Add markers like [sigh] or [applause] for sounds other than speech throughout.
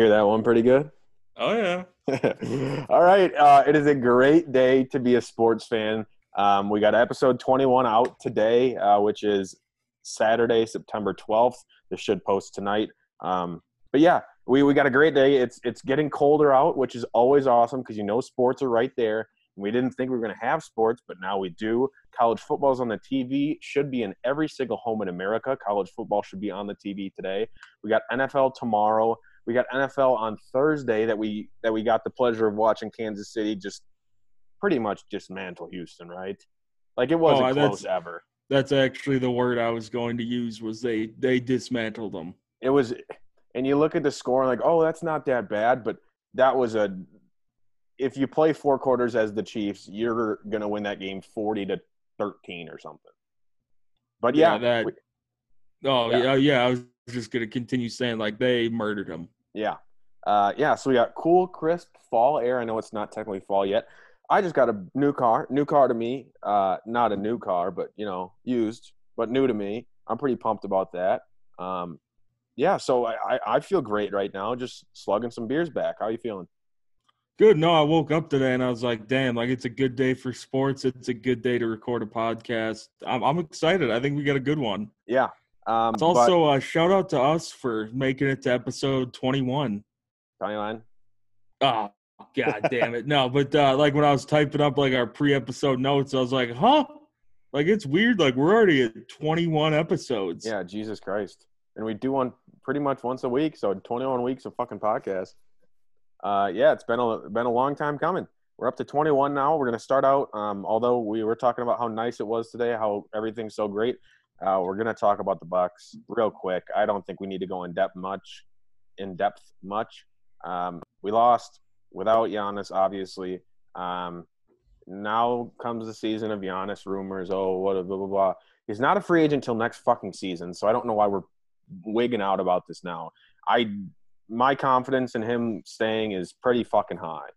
Hear that one pretty good? Oh yeah. [laughs] All right. Uh, it is a great day to be a sports fan. Um, we got episode 21 out today, uh, which is Saturday, September 12th. This should post tonight. Um, but yeah, we, we got a great day. It's it's getting colder out, which is always awesome because you know sports are right there. We didn't think we were going to have sports, but now we do. College football is on the TV, should be in every single home in America. College football should be on the TV today. We got NFL tomorrow. We got NFL on Thursday that we that we got the pleasure of watching Kansas City just pretty much dismantle Houston, right? Like it oh, wasn't Oh, close that's- ever. That's actually the word I was going to use. Was they they dismantled them? It was, and you look at the score and like, oh, that's not that bad, but that was a. If you play four quarters as the Chiefs, you're gonna win that game forty to thirteen or something. But yeah, that. we- oh Yeah. yeah. yeah, I was just gonna continue saying like they murdered him. Yeah. Uh, yeah, so we got cool, crisp fall air. I know it's not technically fall yet. I just got a new car, new car to me. Uh, not a new car, but you know, used, but new to me. I'm pretty pumped about that. Um, yeah, so I, I, I feel great right now, just slugging some beers back. How are you feeling? Good. No, I woke up today and I was like, damn, like it's a good day for sports. It's a good day to record a podcast. I'm, I'm excited. I think we got a good one. Yeah. Um, It's also a shout out to us for making it to episode 21. but, Diane, Oh, god [laughs] damn it. No, but uh, like when I was typing up like our pre episode notes, I was like, huh? Like it's weird. Like we're already at 21 episodes. yeah, Jesus Christ. And we do one pretty much once a week, so 21 weeks of fucking podcast. Uh, yeah, it's been a been a long time coming. We're up to 21 now. We're gonna start out. Um, although we were talking about how nice it was today, how everything's so great. Uh, we're gonna talk about the Bucks real quick. I don't think we need to go in depth much. In depth much. Um, we lost without Giannis, obviously. Um, now comes the season of Giannis rumors. Oh, what a blah blah blah. He's not a free agent until next fucking season, so I don't know why we're wigging out about this now. I my confidence in him staying is pretty fucking high.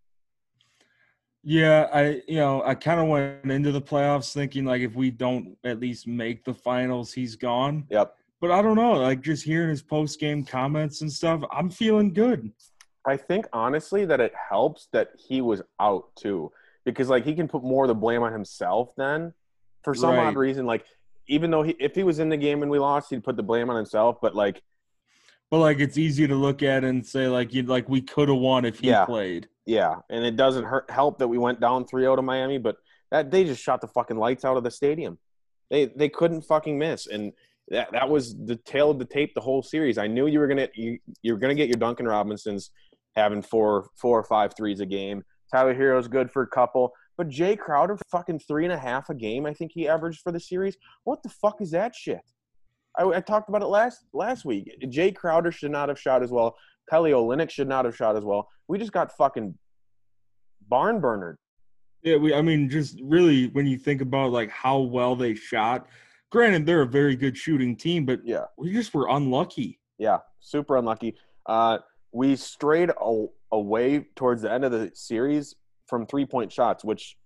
Yeah, I you know, I kind of went into the playoffs thinking like if we don't at least make the finals, he's gone. Yep. But I don't know, like just hearing his post game comments and stuff, I'm feeling good. I think honestly that it helps that he was out too, because like he can put more of the blame on himself then, for some Right. odd reason. Like even though he, if he was in the game and we lost, he'd put the blame on himself. But like But like it's easy to look at and say like you like we could have won if he Yeah. played. Yeah, and it doesn't hurt help that we went down 3-0 to Miami, but that they just shot the fucking lights out of the stadium. They they couldn't fucking miss, and that that was the tail of the tape the whole series. I knew you were gonna you, you were gonna get your Duncan Robinsons having four four or five threes a game. Tyler Herro's good for a couple, but Jae Crowder fucking three and a half a game. I think he averaged for the series. What the fuck is that shit? I, I talked about it last last week. Jae Crowder should not have shot as well. Kelly Olynyk should not have shot as well. We just got fucking barn burnered. Yeah, we I mean just really when you think about like how well they shot, granted they're a very good shooting team, but Yeah, we just were unlucky. yeah, super unlucky. Uh, we strayed a- away towards the end of the series from three point shots, which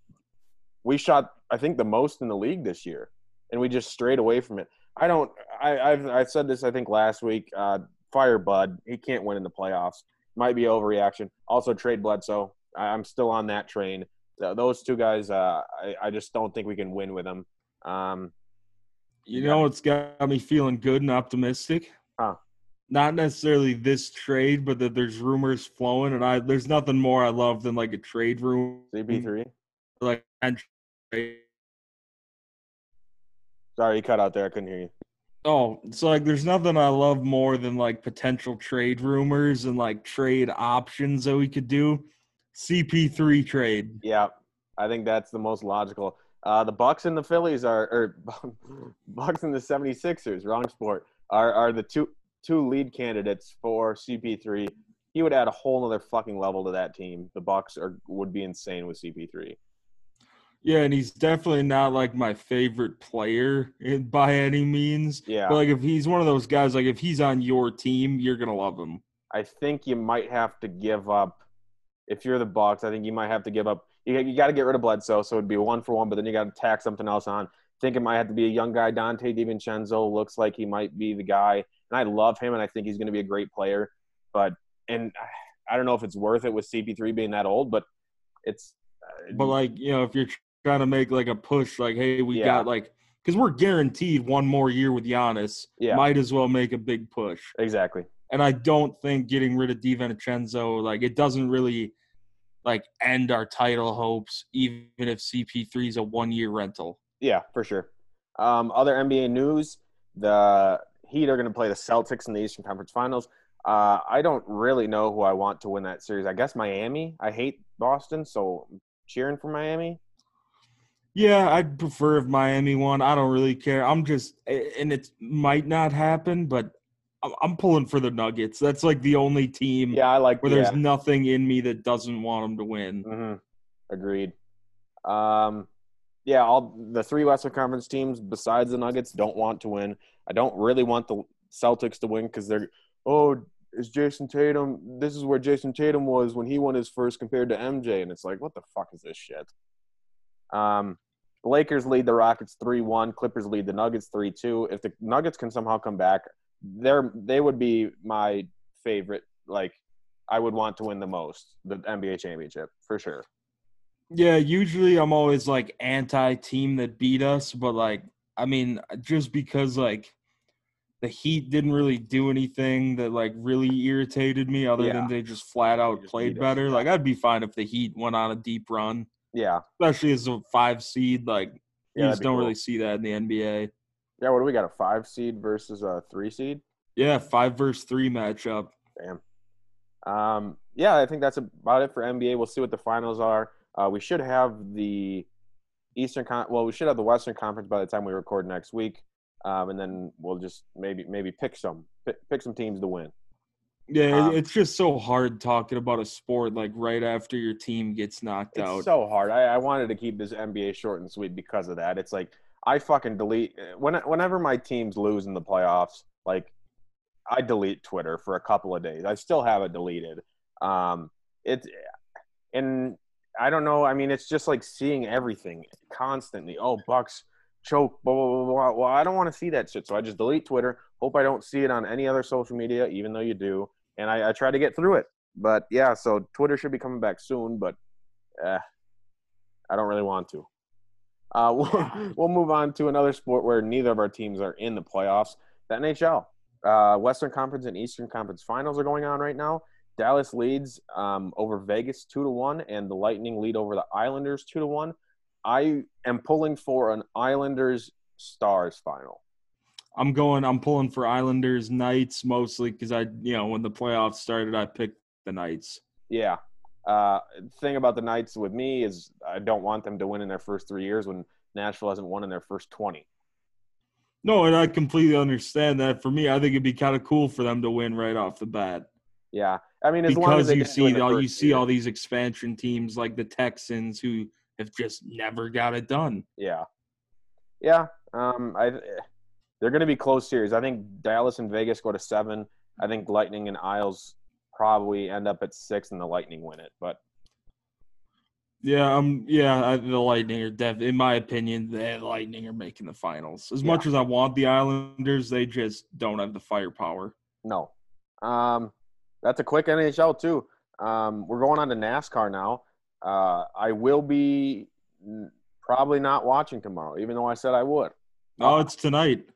we shot I think the most in the league this year, and we just strayed away from it. I don't. I, I've I said this I think last week. Uh, fire Bud. He can't win in the playoffs. Might be overreaction. Also trade Bledsoe. I, I'm still on that train. Th- those two guys. Uh, I, I just don't think we can win with them. Um, You know it's got me feeling good and optimistic? Huh. Not necessarily this trade, but that there's rumors flowing, and I there's nothing more I love than like a trade room, CP3. like and trade. Sorry, you cut out there. I couldn't hear you. Oh, so like there's nothing I love more than like potential trade rumors and like trade options that we could do. CP3 trade. Yeah, I think that's the most logical. Uh, the Bucks and the Phillies are, or [laughs] Bucks and the 76ers, wrong sport, are, are the two two lead candidates for CP3. He would add a whole other fucking level to that team. The Bucks are would be insane with CP3. Yeah, and he's definitely not like my favorite player in, by any means. Yeah, But like if he's one of those guys, like if he's on your team, you're gonna love him. I think you might have to give up. If you're the Bucks, I think you might have to give up. You, you got to get rid of Bledsoe, so it'd be one for one. But then you got to tack something else on. I think it might have to be a young guy. Dante DiVincenzo looks like he might be the guy, and I love him, and I think he's going to be a great player. But and I don't know if it's worth it with CP3 being that old, but it's. Uh, But like you know, if you're trying to make like a push, like hey, we Yeah. got like because we're guaranteed one more year with Giannis, Yeah. might as well make a big push. exactly. And I don't think getting rid of DiVincenzo, like it doesn't really like end our title hopes, even if CP3 is a one year rental. Yeah, for sure. Um, other NBA news: the Heat are going to play the Celtics in the Eastern Conference Finals. Uh, I don't really know who I want to win that series. I guess Miami. I hate Boston, so I'm cheering for Miami. Yeah, I'd prefer if Miami won. I don't really care. I'm just, and it might not happen, but I'm- pulling for the Nuggets. That's like the only team Yeah, I like where yeah. there's nothing in me that doesn't want them to win. hmm Agreed. Um, yeah, all the three Western Conference teams besides the Nuggets don't want to win. I don't really want the Celtics to win because they're oh, is Jayson Tatum? This is where Jayson Tatum was when he won his first compared to MJ, and it's like, what the fuck is this shit? Um, the Lakers lead the Rockets three one. Clippers lead the Nuggets three two. If the Nuggets can somehow come back, they're they would be my favorite. Like, I would want to win the most the NBA championship for sure. Yeah, usually I'm always like anti team that beat us, but like, I mean, just because like the Heat didn't really do anything that like really irritated me other Yeah. than they just flat out just played better. Like, I'd be fine if the Heat went on a deep run, Yeah. especially as a five seed. Like, you Yeah, just don't cool. really see that in the NBA. Yeah, what do we got? A five seed versus a three seed? Yeah, five versus three matchup. Damn. Um, yeah, I think that's about it for NBA. We'll see what the finals are. Uh, we should have the Eastern Con. Well, we should have the Western Conference by the time we record next week, um, and then we'll just maybe maybe pick some pick, pick some teams to win. Yeah, Um, it's just so hard talking about a sport like right after your team gets knocked out. So hard. I, I wanted to keep this NBA short and sweet because of that. It's like I fucking delete when whenever my teams lose in the playoffs. Like I delete Twitter for a couple of days. I still have it deleted. Um, it's and I don't know. I mean, it's just like seeing everything constantly. Oh, Bucks choke. Blah blah blah. blah. Well, I don't want to see that shit, so I just delete Twitter. Hope I don't see it on any other social media, even though you do. And I, I try to get through it. But yeah, so Twitter should be coming back soon. But eh, I don't really want to. Uh, [laughs] we'll, we'll move on to another sport where neither of our teams are in the playoffs. The NHL, uh, Western Conference and Eastern Conference Finals are going on right now. Dallas leads um, over Vegas two to one, and the Lightning lead over the Islanders two to one. I am pulling for an Islanders Stars final. I'm going. I'm pulling for Islanders Knights mostly because I, you know, when the playoffs started, I picked the Knights. Yeah. Uh, thing about the Knights with me is I don't want them to win in their first three years when Nashville hasn't won in their first twenty. No, and I completely understand that. For me, I think it'd be kind of cool for them to win right off the bat Yeah, I mean, as long as because you get to win see all you see year. all these expansion teams like the Texans who have just never got it done. Yeah, yeah. Um, I they're going to be close series. I think Dallas and Vegas go to seven. I think Lightning and Isles probably end up at six, and the Lightning win it. But Yeah, um, yeah, I, the Lightning are def. In my opinion, the Lightning are making the finals. As Yeah. much as I want the Islanders, they just don't have the firepower. no, um, that's a quick NHL too. Um, we're going on to NASCAR now. Uh, I will be probably not watching tomorrow, even though I said I would. Oh, Uh, it's tonight.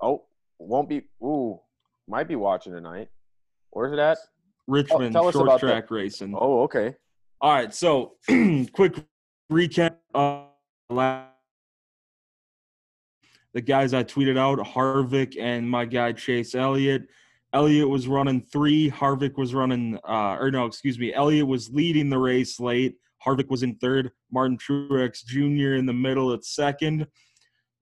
Oh, won't be. Ooh, might be watching tonight. Where's it at? Richmond us short track racing. Oh, okay. All right, so [clears throat] quick recap of la- the guys I tweeted out: Harvick and my guy Chase Elliott. Elliott was running three. Harvick was running, uh, or no, excuse me. Elliott was leading the race late. Harvick was in third. Martin Truex Jr. in the middle at second.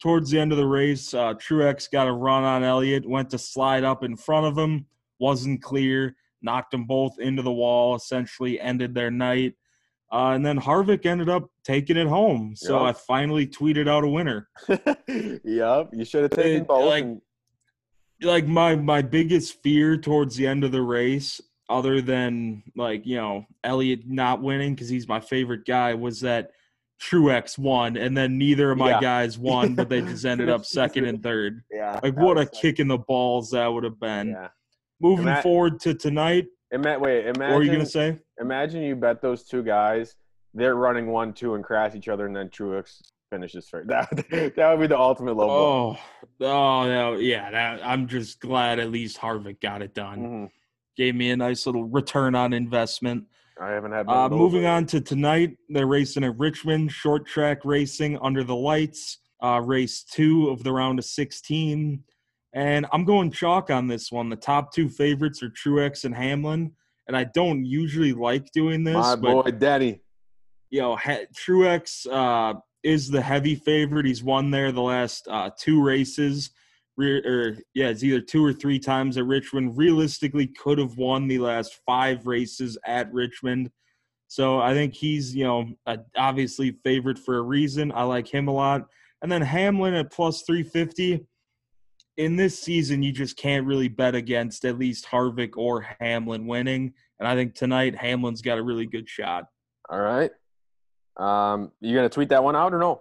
Towards the end of the race, uh, Truex got a run on Elliott. Went to slide up in front of him. Wasn't clear knocked them both into the wall, essentially ended their night. Uh, and then Harvick ended up taking it home. So Yeah. I finally tweeted out a winner. [laughs] yep, you should have taken It- both. like- and- Like my my biggest fear towards the end of the race, other than like you know Elliott not winning because he's my favorite guy, was that Truex won, and then neither of my Yeah. guys won, but they just ended up [laughs] second and third. [laughs] yeah, Like what a was- kick in the balls that would have been. Yeah, Moving that- forward to tonight, Ima- wait, imagine. What were you gonna say? Imagine you bet those two guys. They're running one, two, and crash each other, and then Truex finishes first. [laughs] That that would be the ultimate low blow. Oh, oh, no, yeah. That, I'm just glad at least Harvick got it done. Mhm. Gave me a nice little return on investment. I haven't had. Uh, moving on to tonight, they're racing at Richmond, short track racing under the lights. Uh, race two of the round of 16. And I'm going chalk on this one. The top two favorites are Truex and Hamlin. And I don't usually like doing this, My but boy Denny. you know, ha- Truex uh, is the heavy favorite. He's won there the last uh, two races. Re- or yeah, it's either two or three times at Richmond. Realistically, could have won the last five races at Richmond. So I think he's you know obviously favored for a reason. I like him a lot. And then Hamlin at plus three fifty. In this season, you just can't really bet against at least Harvick or Hamlin winning. And I think tonight Hamlin's got a really good shot. All right. Um, you gonna tweet that one out or no?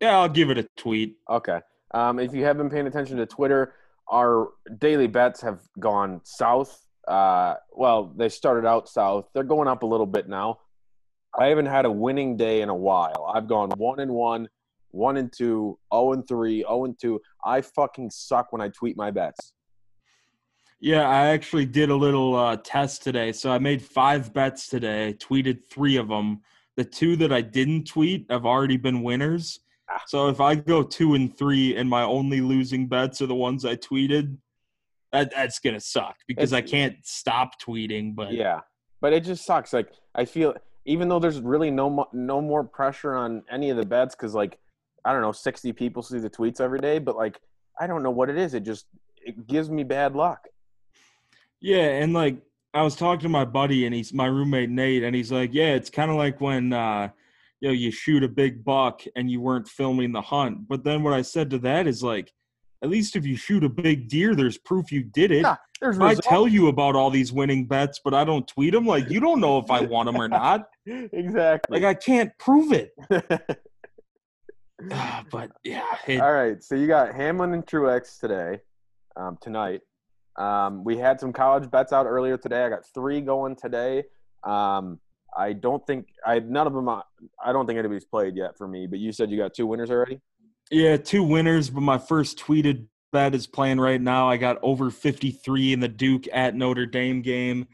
Yeah, I'll give it a tweet. Okay. Um, if you have been paying attention to Twitter, our daily bets have gone south. Uh, well, they started out south. They're going up a little bit now. I haven't had a winning day in a while. I've gone one and one, one and two, zero and three, zero and two. I fucking suck when I tweet my bets. Yeah, I actually did a little uh, test today. So I made five bets today, tweeted three of them. The two that I didn't tweet have already been winners. Ah. So if I go two and three and my only losing bets are the ones I tweeted, that, that's going to suck because I can't stop tweeting. But Yeah, but it just sucks. Like I feel, even though there's really no mo- no more pressure on any of the bets, because like I don't know, sixty people see the tweets every day, but like I don't know what it is. It just it gives me bad luck. Yeah, and like I was talking to my buddy and he's my roommate Nate, and he's like, Yeah, it's kind of like when uh you know you shoot a big buck and you weren't filming the hunt. But then what I said to that is like, at least if you shoot a big deer, there's proof you did it. Yeah, I results. tell you about all these winning bets, but I don't tweet them, like you don't know if I want them or not. [laughs] exactly. Like I can't prove it. [laughs] Ah, but yeah, it, All right, so you got Hamlin and Truex today, um, tonight. Um, we had some college bets out earlier today. I got three going today. Um, I don't think I none of them. uh, I don't think anybody's played yet for me. But you said you got two winners already. Yeah, two winners, but my first tweeted bet is playing right now. I got over 53 in the Duke at Notre Dame game.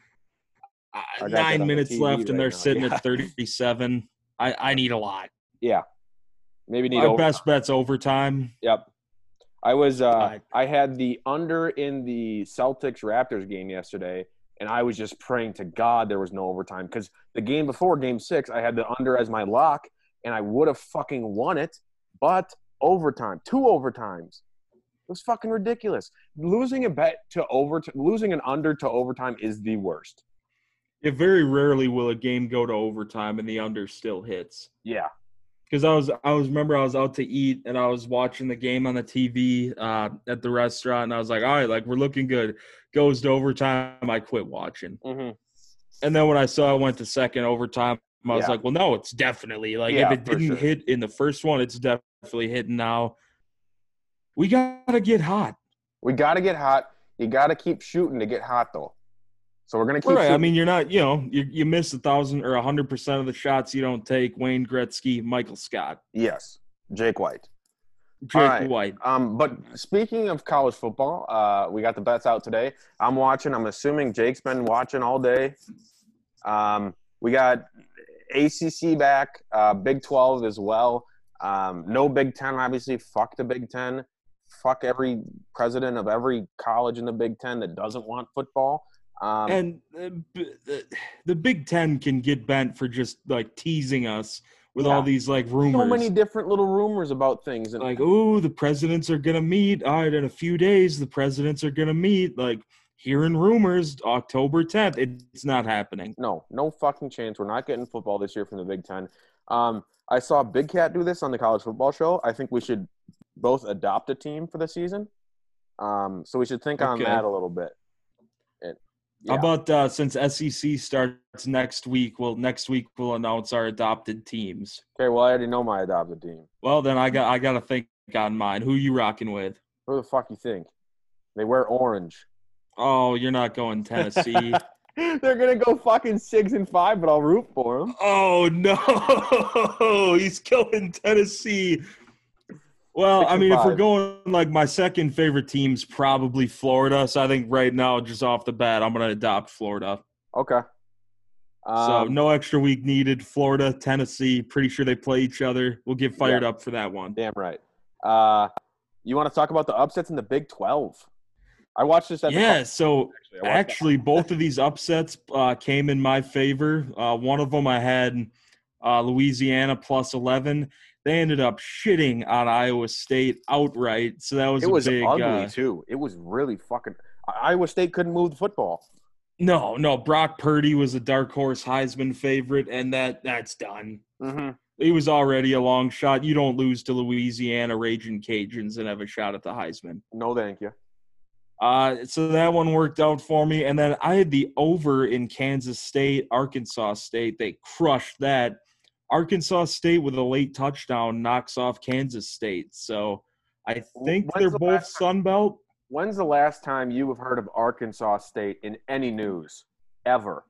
I got that on Nine minutes left, and they're now, sitting yeah. at 37. I, I need a lot. Yeah, maybe need My over- best bet's overtime. Yep. I was uh I had the under in the Celtics Raptors game yesterday and I was just praying to God there was no overtime cuz the game before game 6 I had the under as my lock and I would have fucking won it but overtime two overtimes it was fucking ridiculous losing a bet to over losing an under to overtime is the worst It very rarely will a game go to overtime and the under still hits. yeah Because I was, I was remember I was out to eat and I was watching the game on the TV uh, at the restaurant, and I was like, all right, like we're looking good. Goes to overtime, I quit watching. mhm And then when I saw it went to second overtime, I was Yeah. like, well, no, it's definitely like Yeah, if it didn't sure. hit in the first one, it's definitely hitting now. We gotta get hot. we got to get hot you got to keep shooting to get hot though so we're going to keep Right. I mean, you're not, you know, you, you miss a thousand or a hundred percent of the shots you don't take. Wayne Gretzky, Michael Scott, yes Jake White Jake right. White. Um, but speaking of college football, uh, we got the bets out today. I'm watching. I'm assuming Jake's been watching all day. Um, we got ACC back, uh, Big 12 as well. Um, no Big 10, obviously. Fuck the Big 10. Fuck every president of every college in the Big 10 that doesn't want football. Um, and uh, b- the, the Big Ten can get bent for just like teasing us with all these like rumors. so many different little rumors about things. And like, oh, the presidents are gonna meet. All right, in a few days, the presidents are gonna meet. Like, hearing rumors, October 10th. It's not happening. No, no fucking chance. We're not getting football this year from the Big Ten. Um, I saw Big Cat do this on the college football show. I think we should both adopt a team for the season. Um, so we should think on that a little bit. How about uh, since SEC starts next week? Well, next week we'll announce our adopted teams. okay, well, I already know my adopted team. Well, then I got I got to think on mine. Who you rocking with? Who the fuck you think? They wear orange. Oh, you're not going Tennessee. [laughs] They're gonna go fucking six and five, but I'll root for them. Oh no, [laughs] he's killing Tennessee. Well, I mean, if we're going like my second favorite team's probably Florida. So I think right now, just off the bat, I'm gonna adopt Florida. Okay. so Um, no extra week needed. Florida, Tennessee. Pretty sure they play each other. We'll get fired up for that one. damn right. Uh, you want to talk about the upsets in the Big Twelve? I watched this. At the Yeah. So actually, actually, both of these upsets uh, came in my favor. Uh, one of them I had uh, Louisiana plus 11. They ended up shitting on Iowa State outright. So that was it a was big. ugly uh, too. It was really fucking. Iowa State couldn't move the football. No, no. Brock Purdy was a dark horse Heisman favorite, and that that's done. Mm-hmm. He was already a long shot. You don't lose to Louisiana Raging Cajuns and have a shot at the Heisman. No, thank you. Uh, so that one worked out for me, and then I had the over in Kansas State, Arkansas State. They crushed that. Arkansas State with a late touchdown knocks off Kansas State. So I think When's they're the both Sun Belt. When's the last time you have heard of Arkansas State in any news ever?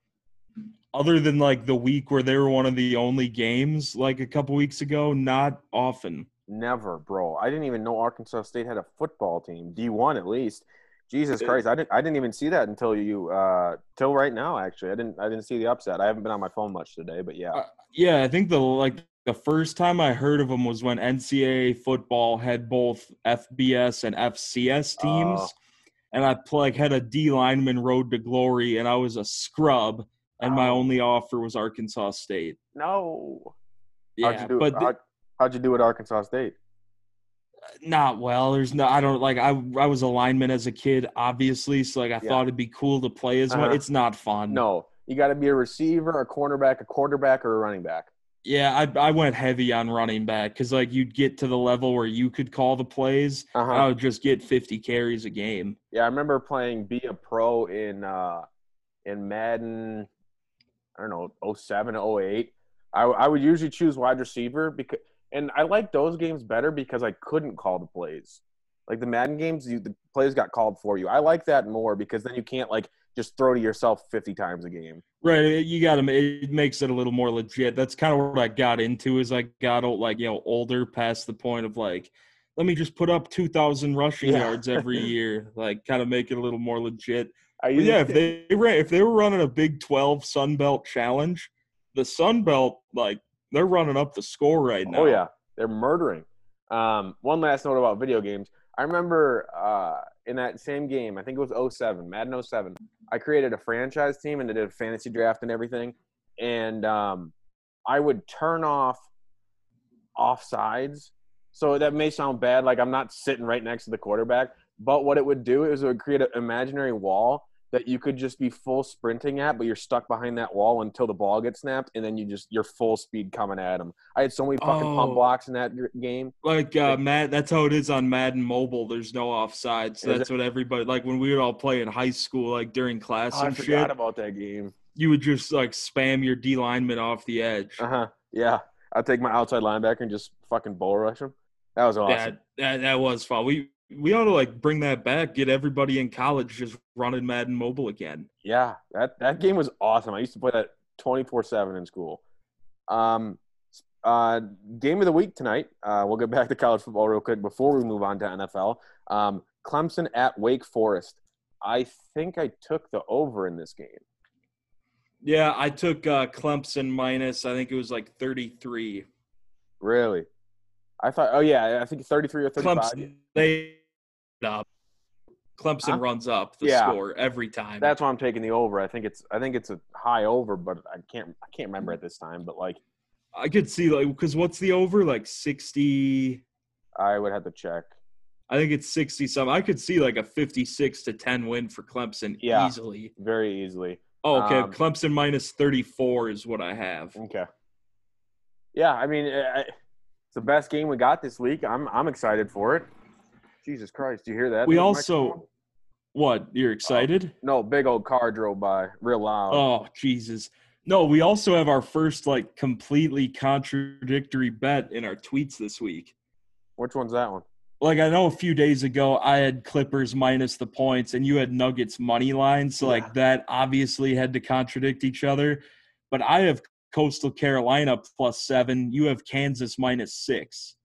other than like the week where they were one of the only games like a couple weeks ago not often Never, bro. I didn't even know Arkansas State had a football team, D one at least. Jesus. Christ, I didn't. I didn't even see that until you, uh, till right now. Actually, I didn't. I didn't see the upset. I haven't been on my phone much today, but yeah. Uh, yeah i think the like the first time i heard of them was when ncaa football had both fbs and fcs teams Oh. and i like had a d lineman road to glory and i was a scrub and my only offer was arkansas state no. yeah how'd you do? but the- how'd, how'd you do at Arkansas State? Not well. There's no, I don't like. I I was a lineman as a kid, obviously, so like I Yeah. thought it'd be cool to play as well. Uh-huh. It's not fun. No, you got to be a receiver, a cornerback, a quarterback, or a running back. Yeah, I I went heavy on running back because like you'd get to the level where you could call the plays. Uh I would just get 50 carries a game. Yeah, I remember playing be a pro in uh in Madden I don't know, 07, 08. I I would usually choose wide receiver because and I like those games better because I couldn't call the plays. Like the Madden games, you, the plays got called for you. I like that more because then you can't like just throw to yourself 50 times a game. Right, you got to. It makes it a little more legit. That's kind of what I got into as I got old, like you know older, past the point of like, let me just put up 2,000 rushing Yeah. yards every [laughs] year, like kind of make it a little more legit. Yeah, if they ran, if they were running a Big Twelve Sun Belt challenge, the Sun Belt like they're running up the score right now. Oh yeah, they're murdering. Um, one last note about video games. I remember uh, in that same game, I think it was 07, Madden 07. I created a franchise team and they did a fantasy draft and everything. And um, I would turn off offsides. So that may sound bad, like I'm not sitting right next to the quarterback. But what it would do is it would create an imaginary wall that you could just be full sprinting at, but you're stuck behind that wall until the ball gets snapped, and then you just you're full speed coming at them. I had so many fucking Oh. punt blocks in that game. Like uh, Matt, that's how it is on Madden Mobile. There's no offsides. So that's what everybody like when we would all play in high school, like during class Oh, I and forgot shit. about that game. You would just like spam your D lineman off the edge. Uh huh. Yeah, I'd take my outside linebacker and just fucking bull rush him. That was awesome. That, that that was fun. We we ought to like bring that back. Get everybody in college just running Madden Mobile again. Yeah, that that game was awesome. I used to play that twenty four seven in school. Um, uh, game of the week tonight. Uh, we'll get back to college football real quick before we move on to NFL. Um, Clemson at Wake Forest. I think I took the over in this game. Yeah, I took uh, Clemson minus. I think it was like 33. Really? I thought. Oh yeah, I think thirty three or thirty five. Clemson they up. Clemson Huh? runs up the Yeah. score every time. That's why I'm taking the over. I think it's I think it's a high over, but I can't I can't remember at this time. But like I could see like because what's the over like 60? I would have to check. I think it's 60 something. I could see like a 56 to 10 win for Clemson Yeah. easily. very easily. Oh, okay. Um, Clemson minus 34 is what I have. Okay. Yeah, I mean, I- it's the best game we got this week. I'm I'm excited for it. Jesus Christ, do you hear that? We also-? What? You're oh, excited? no big old car drove by real loud. Oh, Jesus. No, we also have our first like completely contradictory bet in our tweets this week. Which one's that one? like I know a few days ago I had Clippers minus the points and you had Nuggets money line, so Yeah. like that obviously had to contradict each other. But I have Coastal Carolina plus seven. You have Kansas minus six.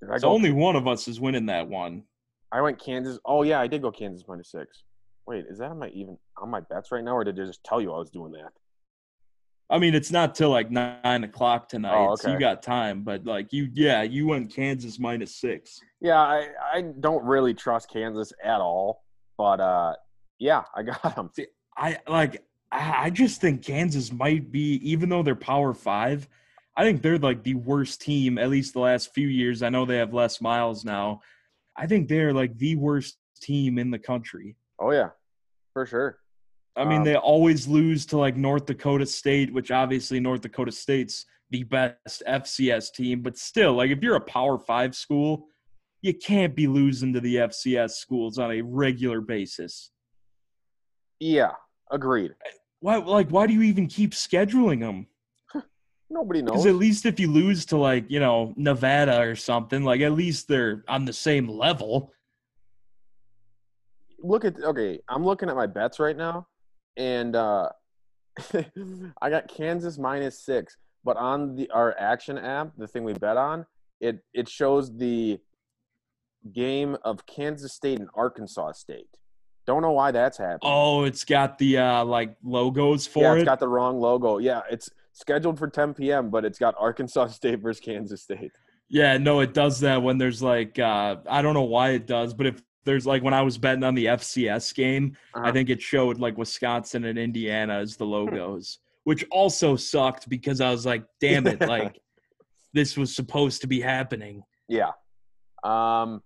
Did So only one of us is winning that one. I went Kansas. Oh yeah, I did go Kansas minus six. Wait, is that on my even on my bets right now, or did I just tell you I was doing that? I mean, it's not till like nine o'clock tonight, Oh, so you got time. But like you, yeah, you went Kansas minus six. Yeah, I I don't really trust Kansas at all, but uh, yeah, I got them. See, I like. I just think Kansas might be, even though they're Power Five. I think they're like the worst team, at least the last few years. I know they have Les Miles now. I think they're like the worst team in the country. Oh yeah, for sure. I mean, Um, they always lose to like North Dakota State, which obviously North Dakota State's the best FCS team, but still, like if you're a Power Five school, you can't be losing to the FCS schools on a regular basis. Yeah, agreed. Why, like, why do you even keep scheduling them? [laughs] Nobody knows. Because at least if you lose to like you know Nevada or something, like at least they're on the same level. Look at okay, I'm looking at my bets right now, and uh, [laughs] I got Kansas minus six. But on the our action app, the thing we bet on, it it shows the game of Kansas State and Arkansas State. Don't know why that's happening. Oh, it's got the uh like logos for yeah, it. it's got the wrong logo. Yeah, it's scheduled for 10 p.m., but it's got Arkansas [laughs] State versus Kansas State. Yeah, no, it does that when there's like uh I don't know why it does, but if there's like when I was betting on the FCS game, I Uh-huh. think it showed like Wisconsin and Indiana as the logos, which also sucked because I was like, damn it, [laughs] like this was supposed to be happening. Yeah. Um,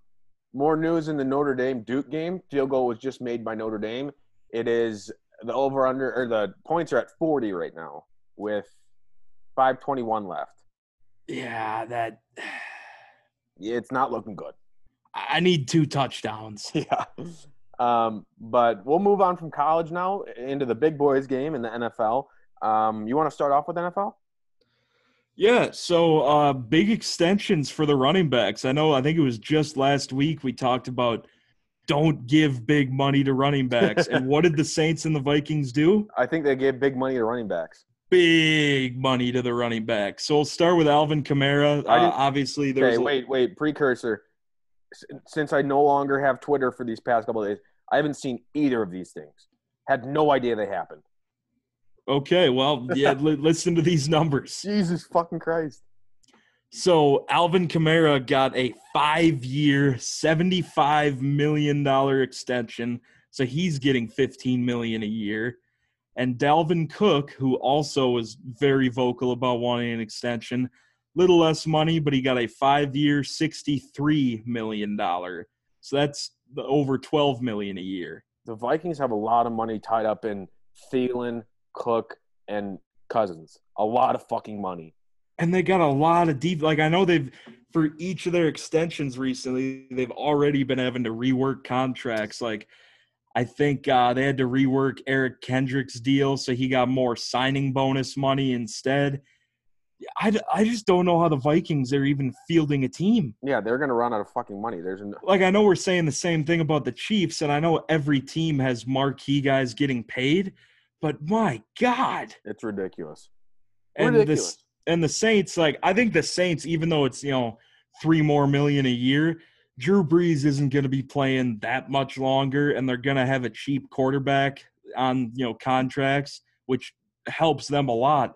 more news in the Notre Dame Duke game. Field goal was just made by Notre Dame. It is the over under or the points are at 40 right now with 521 left. Yeah, that Yeah, It's not looking good. I need two touchdowns. [laughs] Yeah. Um, but we'll move on from college now into the big boys game in the NFL. Um, you want to start off with NFL? Yeah, so uh big extensions for the running backs. I know I think it was just last week we talked about don't give big money to running backs. and what did the Saints and the Vikings do? I think they gave big money to running backs. Big money to the running backs. So we'll start with Alvin Kamara. Uh, obviously there's Okay, wait, wait. Precursor. Since I no longer have Twitter for these past couple of days, I haven't seen either of these things. Had no idea they happened. Okay, well, yeah, [laughs] li- listen to these numbers. Jesus fucking Christ. So Alvin Kamara got a five-year, seventy-five million dollar extension. So he's getting fifteen million a year. And Dalvin Cook, who also was very vocal about wanting an extension, little less money, but he got a five-year, sixty-three million dollar. So that's over twelve million a year. The Vikings have a lot of money tied up in Thielen, Cook, and Cousins. A lot of fucking money. and they got a lot of deep like i know they've for each of their extensions recently they've already been having to rework contracts like i think uh, they had to rework eric kendricks' deal so he got more signing bonus money instead I, I just don't know how the vikings are even fielding a team Yeah, they're gonna run out of fucking money. There's no, like i know we're saying the same thing about the chiefs and i know every team has marquee guys getting paid but my god it's ridiculous. and ridiculous. this and the Saints, like I think the Saints, even though it's you know three more million a year, Drew Brees isn't going to be playing that much longer, and they're going to have a cheap quarterback on you know contracts, which helps them a lot.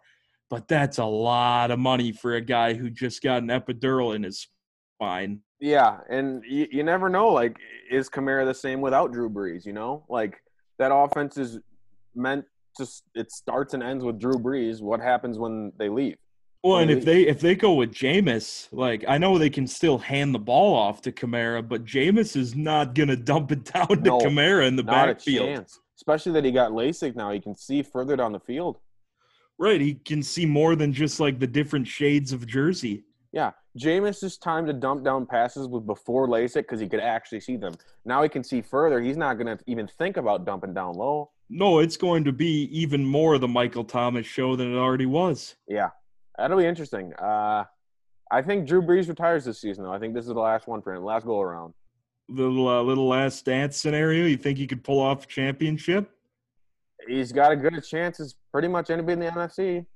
But that's a lot of money for a guy who just got an epidural in his spine. Yeah, and you, you never know. Like, is Kamara the same without Drew Brees? You know, like that offense is meant s- It starts and ends with Drew Brees. What happens when they leave? Well, and if they if they go with Jameis, like I know they can still hand the ball off to Kamara, but Jameis is not gonna dump it [laughs] down to No, Kamara in the backfield. Especially that he got LASIK now. He can see further down the field. Right, he can see more than just like the different shades of jersey. Yeah, Jameis's time to dump down passes was before LASIK because he could actually see them. Now he can see further. He's not going to even think about dumping down low. No, it's going to be even more the Michael Thomas show than it already was. Yeah, that'll be interesting. Uh, I think Drew Brees retires this season. Though I think this is the last one for him, last go around. Little uh, little last dance scenario. You think he could pull off a championship? He's got a good chance as pretty much anybody in the NFC.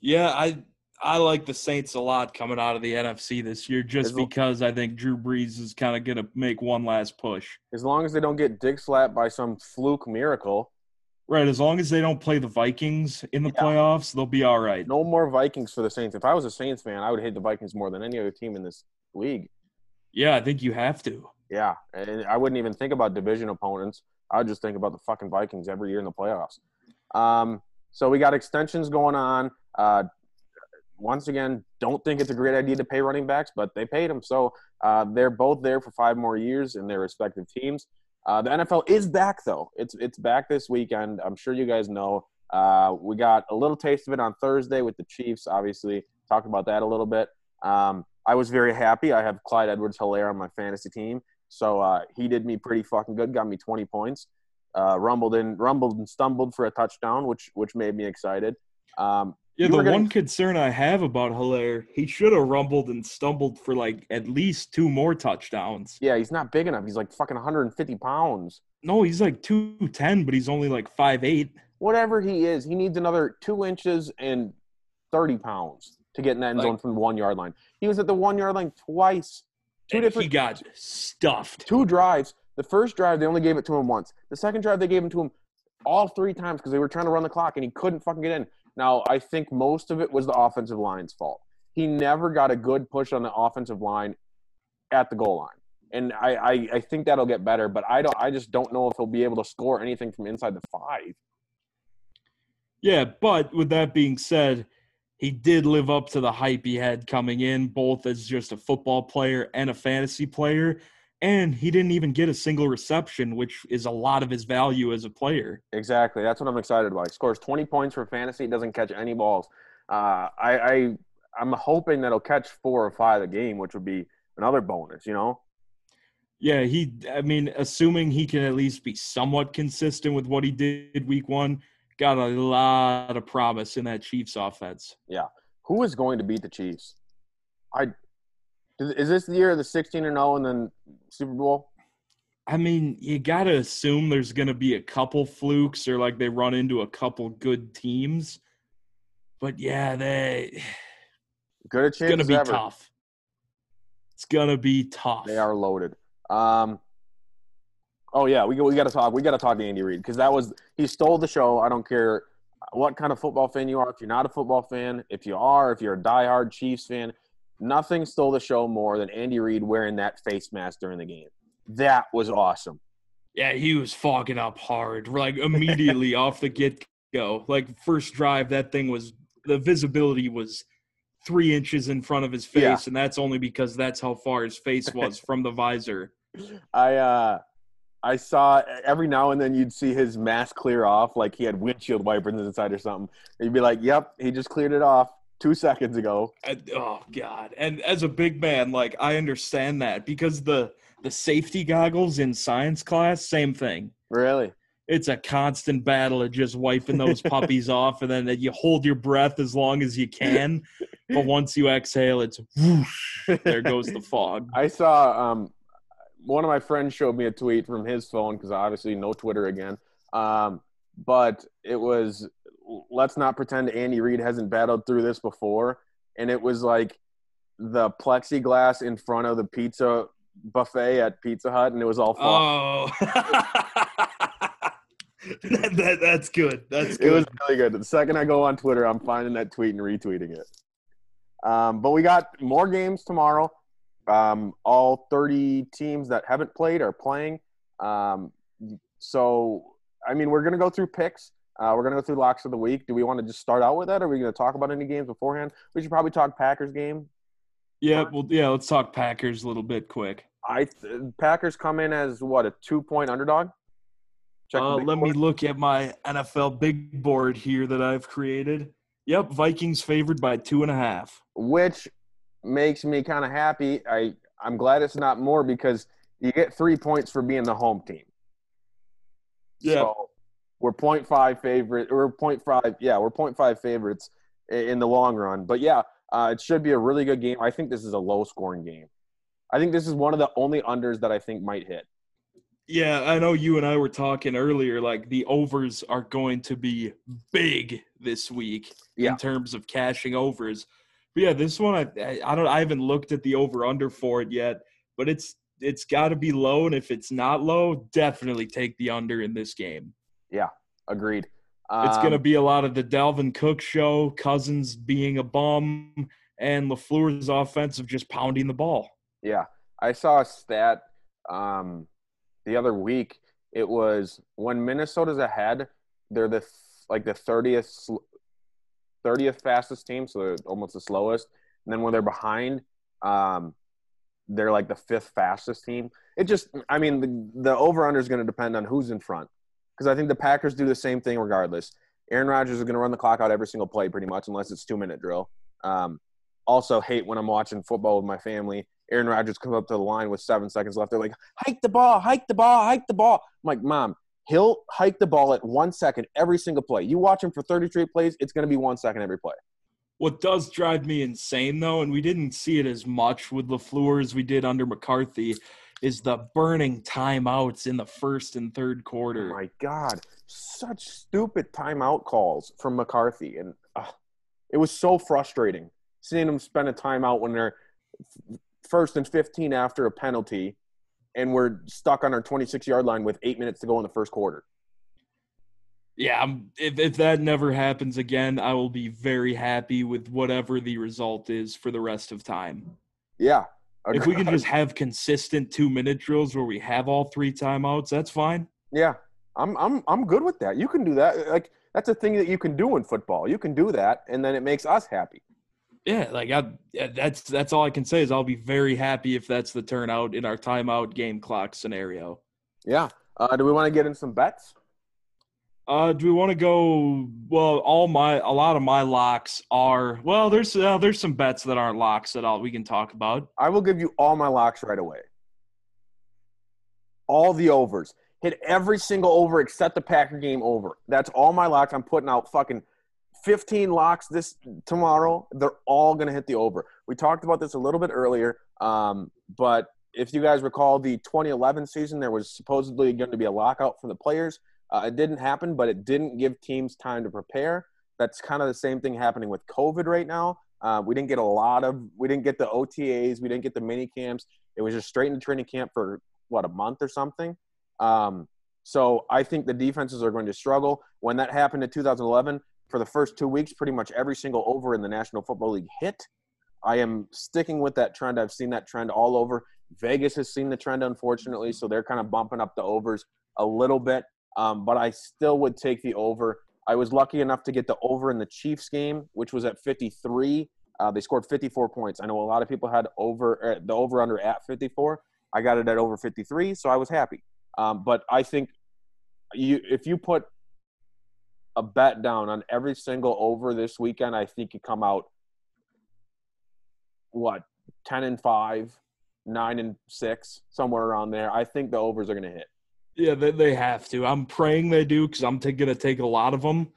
Yeah, I I like the Saints a lot coming out of the NFC this year, just As because I think Drew Brees is kind of going to make one last push. As long as they don't get dick slapped by some fluke miracle. Right, as long as they don't play the Vikings in the Yeah. playoffs, they'll be all right. No more Vikings for the Saints. If I was a Saints fan, I would hate the Vikings more than any other team in this league. Yeah, I think you have to. Yeah, and I wouldn't even think about division opponents. I would just think about the fucking Vikings every year in the playoffs. Um, so we got extensions going on. Uh, once again, don't think it's a great idea to pay running backs, but they paid them. So uh, they're both there for five more years in their respective teams. Uh, the NFL is back though. It's it's back this weekend. I'm sure you guys know. Uh, we got a little taste of it on Thursday with the Chiefs. Obviously, talked about that a little bit. Um, I was very happy. I have Clyde Edwards-Hilaire on my fantasy team, so uh, he did me pretty fucking good. Got me 20 points. Uh, rumbled and rumbled and stumbled for a touchdown, which which made me excited. Um, Yeah, You the gonna- one concern I have about Hilaire, he should have rumbled and stumbled for like at least two more touchdowns. yeah, he's not big enough. He's like fucking 150 pounds. No, he's like 210, but he's only like five eight. Whatever he is, he needs another two inches and 30 pounds to get in that end Like- zone from the one yard line. He was at the one yard line twice. Two different he got stuffed. two drives. The first drive they only gave it to him once. The second drive they gave it to him all three times because they were trying to run the clock and he couldn't fucking get in. Now I think most of it was the offensive line's fault. He never got a good push on the offensive line at the goal line. And I, I, I think that'll get better, but I don't I just don't know if he'll be able to score anything from inside the five. Yeah, but with that being said, he did live up to the hype he had coming in, both as just a football player and a fantasy player. And he didn't even get a single reception, which is a lot of his value as a player. Exactly. That's what I'm excited about. He scores 20 points for fantasy, doesn't catch any balls. Uh, I, I I'm hoping that he'll catch four or five a game, which would be another bonus, you know? Yeah, he, I mean, assuming he can at least be somewhat consistent with what he did week one, got a lot of promise in that Chiefs offense. Yeah, who is going to beat the Chiefs? I is is this the year of the 16 and 0 and then Super Bowl? I mean, you got to assume there's going to be a couple flukes or like they run into a couple good teams. But yeah, they [sighs] Good a it's going to be ever. tough. It's going to be tough. They are loaded. Um, oh yeah, we we got to talk. We got to talk to Andy Reid because that was he stole the show. I don't care what kind of football fan you are. If you're not a football fan, if you are, if you're a diehard Chiefs fan, nothing stole the show more than Andy Reid wearing that face mask during the game. That was awesome. Yeah, he was fogging up hard, like immediately [laughs] off the get go. Like first drive, that thing was the visibility was three inches in front of his face, Yeah. and that's only because that's how far his face was [laughs] from the visor. I uh I saw every now and then you'd see his mask clear off, like he had windshield wipers inside or something. And you'd be like, "Yep, he just cleared it off two seconds ago." And- oh God! And as a big man, like I understand that because the the safety goggles in science class, same thing. Really? It's a constant battle of just wiping those puppies [laughs] off, and then you hold your breath as long as you can. But once you exhale, it's whoosh, there goes the fog. [laughs] I saw um, one of my friends showed me a tweet from his phone because obviously no Twitter again. Um, but it was let's not pretend Andy Reid hasn't battled through this before, and it was like the plexiglass in front of the pizza buffet at Pizza Hut, and it was all fog. Oh, [laughs] that, that, that's good. That's it was good. really good. The second I go on Twitter, I'm finding that tweet and retweeting it. Um, but we got more games tomorrow. Um, all 30 teams that haven't played are playing. Um, so, I mean, we're going to go through picks. Uh, we're going to go through locks of the week. Do we want to just start out with that? Or are we going to talk about any games beforehand? We should probably talk Packers game. yeah, well, yeah. Let's talk Packers a little bit quick. I Packers come in as what a two point underdog. Uh, let me look at my NFL big board here that I've created. Yep, Vikings favored by two and a half. which makes me kind of happy. I I'm glad it's not more because you get three points for being the home team. Yeah. So we're 0.5 favorite. We're 0.5. Yeah, we're 0.5 favorites in the long run. But yeah, Uh, it should be a really good game. I think this is a low scoring game. I think this is one of the only unders that I think might hit. Yeah, I know you and I were talking earlier. Like the overs are going to be big this week Yeah. in terms of cashing overs. But yeah, this one I I- I don't I haven't looked at the over under for it yet, but it's it's got to be low, and if it's not low, definitely take the under in this game. Yeah, agreed. It's going to Um, be a lot of the Dalvin Cook show, Cousins being a bum, and LaFleur's offensive just pounding the ball. Yeah, I saw a stat um, the other week. It was when Minnesota's ahead, they're the th- like the thirtieth thirtieth fastest team, so they're almost the slowest. And then when they're behind, um, they're like the fifth fastest team. It just, I mean, the, the over under is going to depend on who's in front, because I think the Packers do the same thing regardless. Aaron Rodgers is going to run the clock out every single play, pretty much, unless it's two minute drill. Um, also, hate when I'm watching football with my family Aaron Rodgers comes up to the line with seven seconds left. They're like, hike the ball, hike the ball, hike the ball. I'm like, Mom, he'll hike the ball at one second every single play. You watch him for 33 plays, it's going to be one second every play. What does drive me insane though, and we didn't see it as much with LaFleur as we did under McCarthy, is the burning timeouts in the first and third Oh quarter. my God. Such stupid timeout calls from McCarthy. And uh, it was so frustrating seeing them spend a timeout when they're first and 15 after a penalty and we're stuck on our 26 yard line with eight minutes to go in the first quarter. Yeah, if if that never happens again, I will be very happy with whatever the result is for the rest of time. Yeah. If we can just have consistent two minute drills where we have all three timeouts, that's fine. Yeah, I'm I'm I'm good with that. You can do that. Like that's a thing that you can do in football. You can do that, and then it makes us happy. Yeah, like I, that's that's all I can say is I'll be very happy if that's the turnout in our timeout game clock scenario. Yeah. Uh, do we want to get in some bets? Uh, do we want to go? Well, all my a lot of my locks are well. There's uh, there's some bets that aren't locks at all. We can talk about. I will give you all my locks right away. All the overs. Hit every single over except the Packer game over. That's all my locks. I'm putting out fucking 15 locks this tomorrow. They're all to hit the over. We talked about this a little bit earlier, um, but if you guys recall the 2011 season, there was supposedly going to be a lockout for the players. Uh, it didn't happen, but it didn't give teams time to prepare. That's kind of the same thing happening with COVID right now. Uh, we didn't get a lot of, we didn't get the OTAs, we didn't get the mini camps. It was just straight into training camp for what a month or something. Um, so I think the defenses are going to struggle. When that happened in 2011, for the first two weeks, pretty much every single over in the National Football League hit. I am sticking with that trend. I've seen that trend all over. Vegas has seen the trend, unfortunately, so they're kind of bumping up the overs a little bit. Um, but I still would take the over. I was lucky enough to get the over in the Chiefs game, which was at 53. Uh, they scored 54 points. I know a lot of people had over uh, the over under at 54. I got it at over 53, so I was happy. Um, but I think you if you put a bet down on every single over this weekend, I think you come out what 10 and 5, 9 and 6, somewhere around there. I think the overs are going to hit. Yeah, they, they have to. I'm praying they do because I'm t- gonna take a lot of them.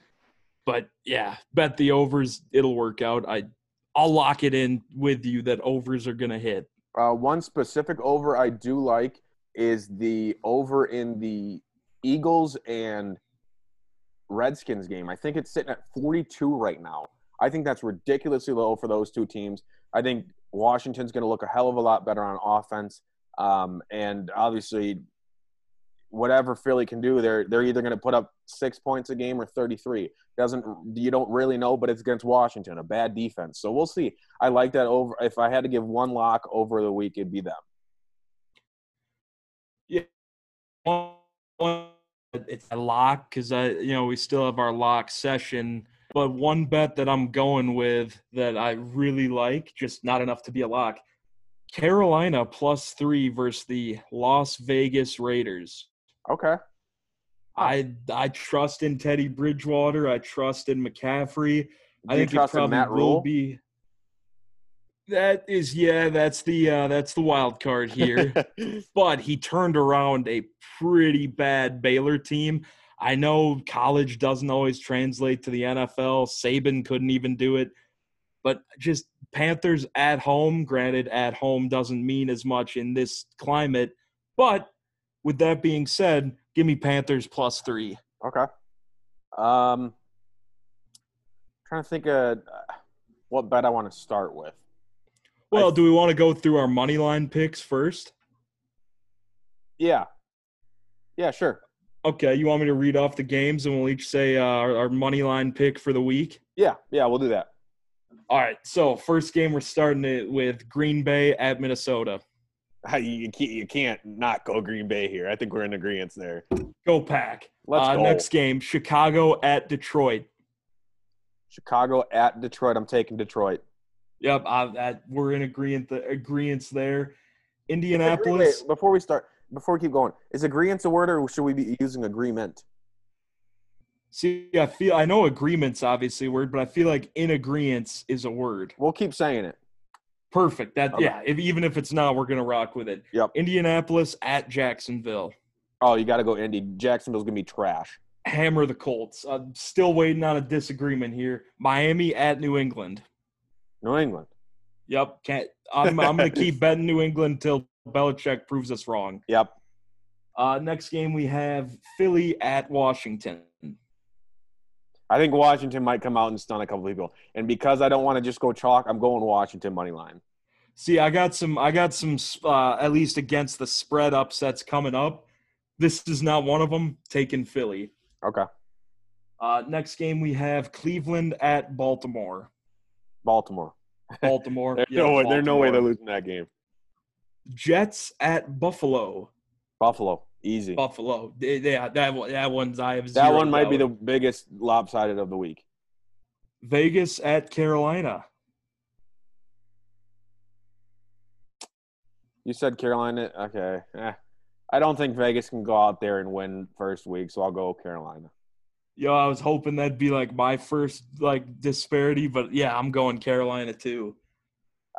But yeah, bet the overs. It'll work out. I I'll lock it in with you that overs are gonna hit. Uh, one specific over I do like is the over in the Eagles and Redskins game. I think it's sitting at 42 right now. I think that's ridiculously low for those two teams. I think Washington's going to look a hell of a lot better on offense. Um, and obviously, whatever Philly can do, they're they're either going to put up six points a game or 33. Doesn't you don't really know, but it's against Washington, a bad defense. So we'll see. I like that over. If I had to give one lock over the week, it'd be them. Yeah, it's a lock because I, you know, we still have our lock session. But one bet that I'm going with that I really like, just not enough to be a lock. Carolina plus three versus the Las Vegas Raiders. Okay. I I trust in Teddy Bridgewater. I trust in McCaffrey. I Do you think it probably will be. That is, yeah, that's the uh, that's the wild card here. [laughs] but he turned around a pretty bad Baylor team. I know college doesn't always translate to the NFL. Saban couldn't even do it. But just Panthers at home. Granted, at home doesn't mean as much in this climate, but with that being said, give me Panthers plus three. Okay. Um, trying to think of uh, what bet I want to start with. Well, I- do we want to go through our money line picks first? Yeah. Yeah, sure. Okay, you want me to read off the games and we'll each say uh, our, our money line pick for the week? Yeah, yeah, we'll do that. All right, so first game we're starting it with Green Bay at Minnesota. You can't, you can't not go Green Bay here. I think we're in agreement there. Go pack. Let's uh, go. Next game, Chicago at Detroit. Chicago at Detroit. I'm taking Detroit. Yep, I, that, we're in agreement. The agreements there. Wait, Indianapolis. before we start, before we keep going, is agreement a word or should we be using agreement? See, I feel I know agreements obviously a word, but I feel like in agreements is a word. We'll keep saying it. Perfect. That Okay. yeah. If, even if it's not, we're gonna rock with it. Yep. Indianapolis at Jacksonville. Oh, you got to go Indy. Jacksonville's gonna be trash. Hammer the Colts. I'm still waiting on a disagreement here. Miami at New England. New England. Yep. Can't. I'm I'm gonna keep [laughs] betting New England until Belichick proves us wrong. Yep. Uh, next game we have Philly at Washington. I think Washington might come out and stun a couple people. And because I don't want to just go chalk, I'm going Washington money line. See, I got some. I got some. Uh, at least against the spread upsets coming up. This is not one of them. Taking Philly. Okay. Uh, next game we have Cleveland at Baltimore. Baltimore. Baltimore. [laughs] There's Yeah, no way. There's no way they're losing that game. Jets at Buffalo. Buffalo, easy. Buffalo. They- that one. That one's I have. that one might be the biggest lopsided of the week. Vegas at Carolina. You said Carolina. Okay. Eh. I don't think Vegas can go out there and win first week, so I'll go Carolina. Yo, I was hoping that'd be like my first like disparity, but yeah, I'm going Carolina too.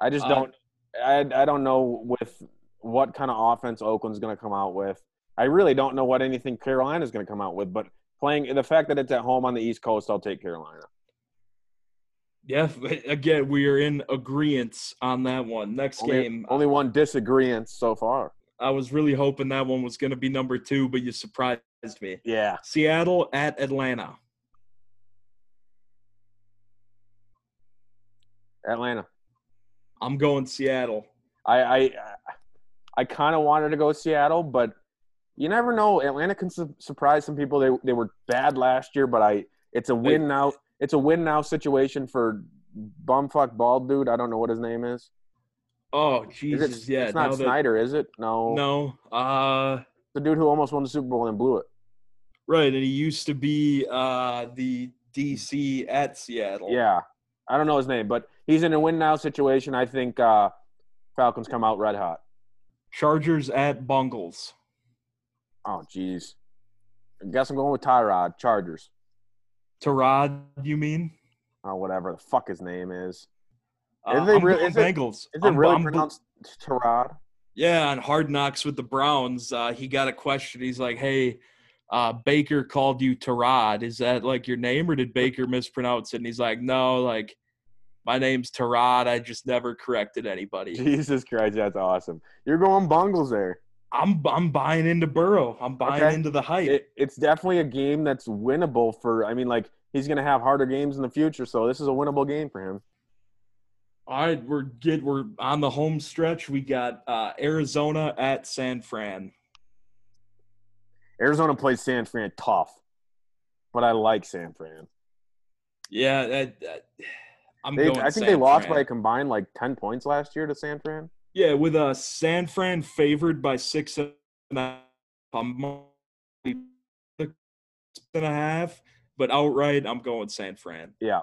I just Uh, don't. I I don't know with what kind of offense Oakland's going to come out with. I really don't know what anything Carolina is going to come out with. But playing the fact that it's at home on the East Coast, I'll take Carolina. Yeah, again, we are in agreement on that one. Next Only, game, uh, only one disagreement so far. I was really hoping that one was going to be number two, but you surprised me. Yeah, Seattle at Atlanta. Atlanta. I'm going Seattle. I I I kind of wanted to go Seattle, but you never know. Atlanta can su- surprise some people. They they were bad last year, but I it's a win now. It's a win now situation for bumfuck bald dude. I don't know what his name is. Oh Is Jesus, it, yeah. it's not that- Snyder, is it? No, no, uh, the dude who almost won the Super Bowl and blew it. right, and he used to be uh the DC at Seattle. Yeah, I don't know his name, but he's in a win now situation. I think uh, Falcons come out red hot. Chargers at Bungles. Oh, jeez. I guess I'm going with Tyrod Chargers. Tarad, you mean? Oh, whatever the fuck his name is. Uh, Is it I'm real- going is it- Bengals. Is it I'm- really I'm- pronounced Tyrod? Yeah, on Hard Knocks with the Browns, uh, he got a question. He's like, "Hey, uh, Baker called you Tarad. Is that like your name, or did [laughs] Baker mispronounce it?" And he's like, "No, like my name's Tarad. I just never corrected anybody. Jesus Christ, that's awesome. You're going Bungles there. I'm I'm buying into Burrow. I'm buying Okay. into the hype. It, it's definitely a game that's winnable for. I mean, like he's going to have harder games in the future, so this is a winnable game for him. All right, we're good. we're on the home stretch. We got uh, Arizona at San Fran. Arizona plays San Fran tough, but I like San Fran. Yeah, that, that- I'm They, going. I think San they lost Fran. by a combined like ten points last year to San Fran. Yeah, with uh, San Fran favored by six and a half, six and a half, but outright, I'm going San Fran. Yeah,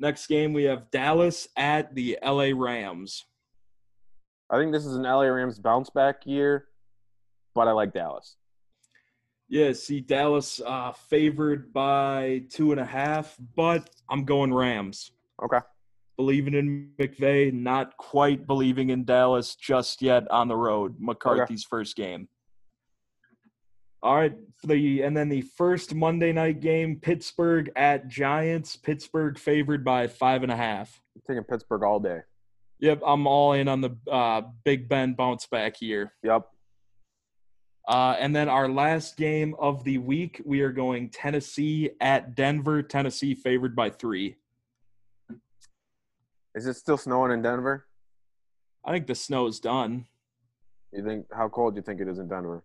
Next game, we have Dallas at the LA Rams. I think this is an LA Rams bounce back year, but I like Dallas. Yeah, see, Dallas uh, favored by two and a half, but I'm going Rams. Okay. Believing in McVay, not quite believing in Dallas just yet on the road. McCarthy's first game. All right, the and then the first Monday night game, Pittsburgh at Giants. Pittsburgh favored by five and a half. I'm taking Pittsburgh all day. Yep, I'm all in on the uh, Big Ben bounce back here. Yep. Uh, and then our last game of the week, we are going Tennessee at Denver. Tennessee favored by three. Is it still snowing in Denver? I think the snow's done. You think how cold do you think it is in Denver?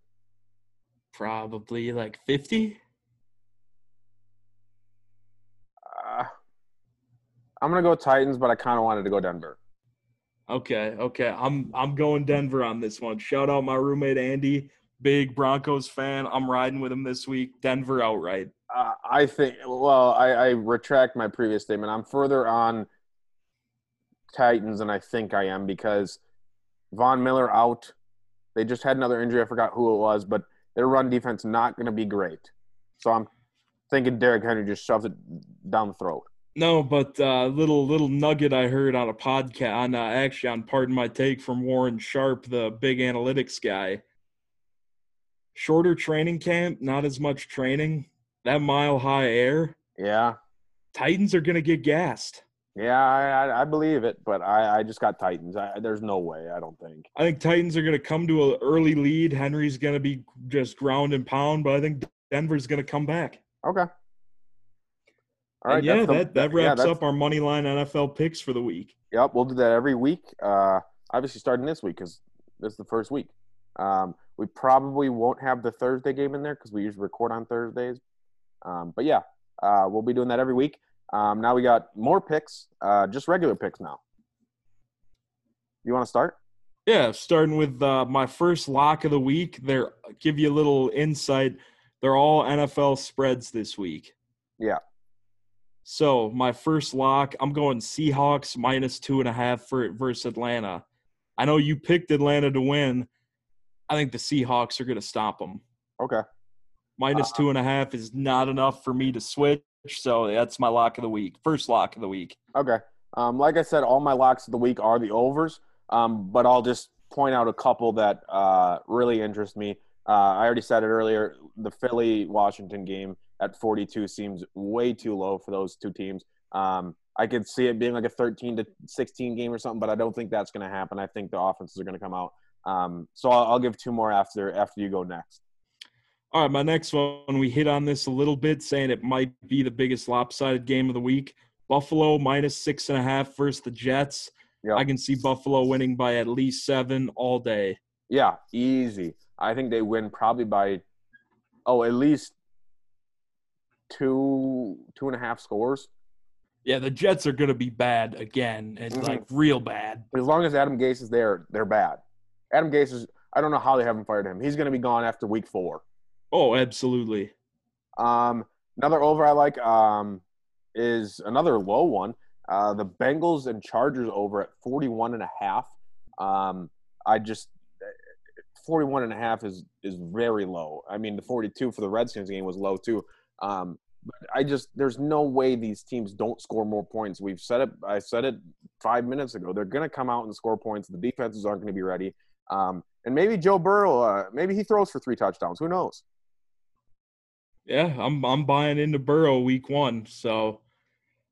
Probably like 50. Uh, I'm gonna go Titans, but I kind of wanted to go Denver. Okay, okay. I'm I'm going Denver on this one. Shout out my roommate Andy, big Broncos fan. I'm riding with him this week. Denver outright. Uh, I think. Well, I, I retract my previous statement. I'm further on Titans than I think I am because Von Miller out. They just had another injury. I forgot who it was, but their run defense not going to be great. So I'm thinking Derrick Henry just shoves it down the throat. No, but uh, little little nugget I heard on a podcast on uh, actually on Pardon My Take from Warren Sharp, the big analytics guy. Shorter training camp, not as much training. That mile high air. Yeah, Titans are gonna get gassed. Yeah, I, I, believe it, but I, I just got Titans. I, there's no way. I don't think. I think Titans are gonna come to an early lead. Henry's gonna be just ground and pound, but I think Denver's gonna come back. Okay. All And yeah, the- that, that yeah, wraps that's- up our money line NFL picks for the week. Yep, we'll do that every week. Uh, obviously, starting this week because this is the first week. Um, we probably won't have the Thursday game in there because we usually record on Thursdays. Um, but yeah, uh, we'll be doing that every week. Um, now we got more picks, uh, just regular picks now. You want to start? Yeah, starting with uh, my first lock of the week. There, give you a little insight. They're all NFL spreads this week. Yeah. So my first lock, I'm going Seahawks minus two and a half for versus Atlanta. I know you picked Atlanta to win. I think the Seahawks are going to stop them. Okay. Minus Uh, two and a half is not enough for me to switch. So that's my lock of the week. First lock of the week. Okay. Um, like I said, all my locks of the week are the overs, um, but I'll just point out a couple that uh, really interest me. Uh, I already said it earlier. The Philly Washington game at 42 seems way too low for those two teams. Um, I could see it being like a 13 to 16 game or something, but I don't think that's going to happen. I think the offenses are going to come out. Um, so I'll, I'll give two more after after you go next. All right, my next one, we hit on this a little bit, saying it might be the biggest lopsided game of the week. Buffalo minus six and a half versus the Jets. Yep. I can see Buffalo winning by at least seven all day. Yeah, easy. I think they win probably by oh at least two two and a half scores. Yeah, the Jets are going to be bad again, and Mhm. like real bad. As long as Adam Gase is there, they're bad. Adam Gase is. I don't know how they haven't fired him. He's going to be gone after week four. Oh, absolutely. Um, another over I like um, is another low one. Uh, the Bengals and Chargers over at 41 and a half. Um, I just 41 and a half is is very low. I mean, the 42 for the Redskins game was low too. Um, but I just there's no way these teams don't score more points. We've said it. I said it five minutes ago. They're going to come out and score points. The defenses aren't going to be ready. Um, and maybe Joe Burrow, uh, maybe he throws for three touchdowns. Who knows? Yeah, I'm I'm buying into Burrow week one. So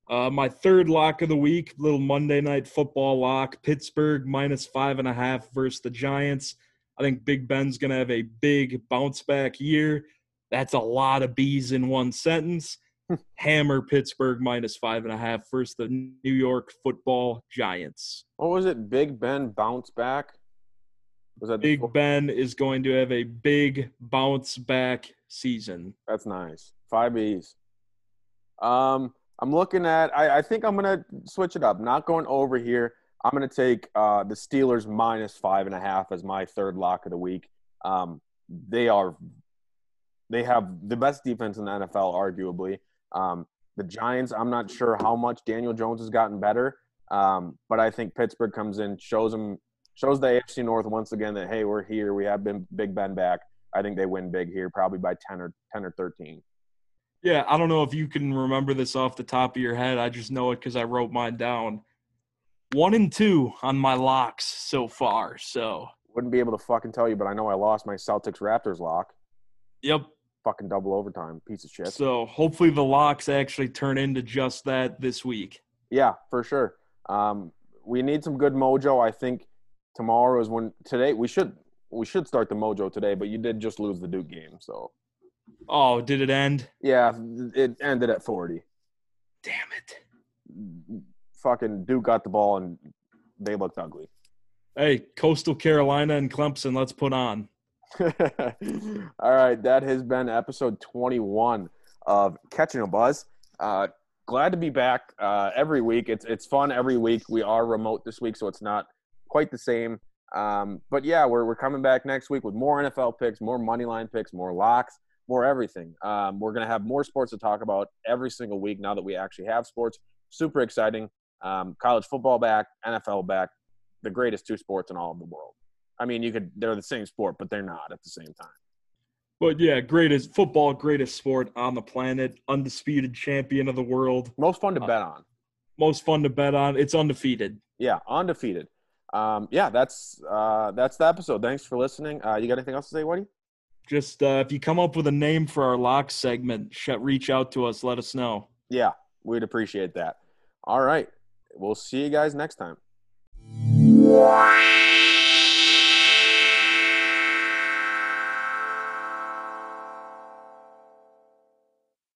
uh, my third lock of the week, little Monday night football lock, Pittsburgh minus five and a half versus the Giants. I think Big Ben's gonna have a big bounce back year. That's a lot of bees in one sentence. Hammer Pittsburgh minus five and a half versus the New York football Giants. What was it? Big Ben bounce back. Was that Big Ben is going to have a big bounce back season. That's nice. Five B's. Um, I'm looking at. I, I think I'm gonna switch it up. Not going over here. I'm gonna take uh, the Steelers minus five and a half as my third lock of the week. Um, they are. They have the best defense in the NFL, arguably. Um, the Giants. I'm not sure how much Daniel Jones has gotten better, um, but I think Pittsburgh comes in, shows them, shows the AFC North once again that hey, we're here. We have been Big Ben back. I think they win big here, probably by ten or ten or thirteen. Yeah, I don't know if you can remember this off the top of your head. I just know it because I wrote mine down. One and two on my locks so far. So, Wouldn't be able to fucking tell you, but I know I lost my Celtics Raptors lock. yep. Fucking double overtime, piece of shit. So, hopefully, the locks actually turn into just that this week. Yeah, for sure. Um, we need some good mojo. I think tomorrow is when today we should we should start the mojo today, but you did just lose the Duke game, so Oh, did it end? yeah, it ended at forty. Damn it. Fucking Duke got the ball and they looked ugly. Hey, Coastal Carolina and Clemson, let's put on. [laughs] All right, that has been episode 21 of Catching a Buzz. Uh, glad to be back uh, every week. It's it's fun every week. We are remote this week, so it's not quite the same. Um, but yeah, we're we're coming back next week with more NFL picks, more money line picks, more locks, more everything. Um, we're gonna have more sports to talk about every single week now that we actually have sports. Super exciting. Um, college football back, NFL back, the greatest two sports in all of the world. I mean, you could they're the same sport, but they're not at the same time. But yeah, greatest football, greatest sport on the planet, undisputed champion of the world, Most fun to Uh, bet on. most fun to bet on. It's undefeated. Yeah, undefeated. Um, yeah, that's uh, that's the episode. Thanks for listening. Uh, you got anything else to say, Woody? Just uh, if you come up with a name for our lock segment, sh- reach out to us. Let us know. Yeah, we'd appreciate that. All right, we'll see you guys next time.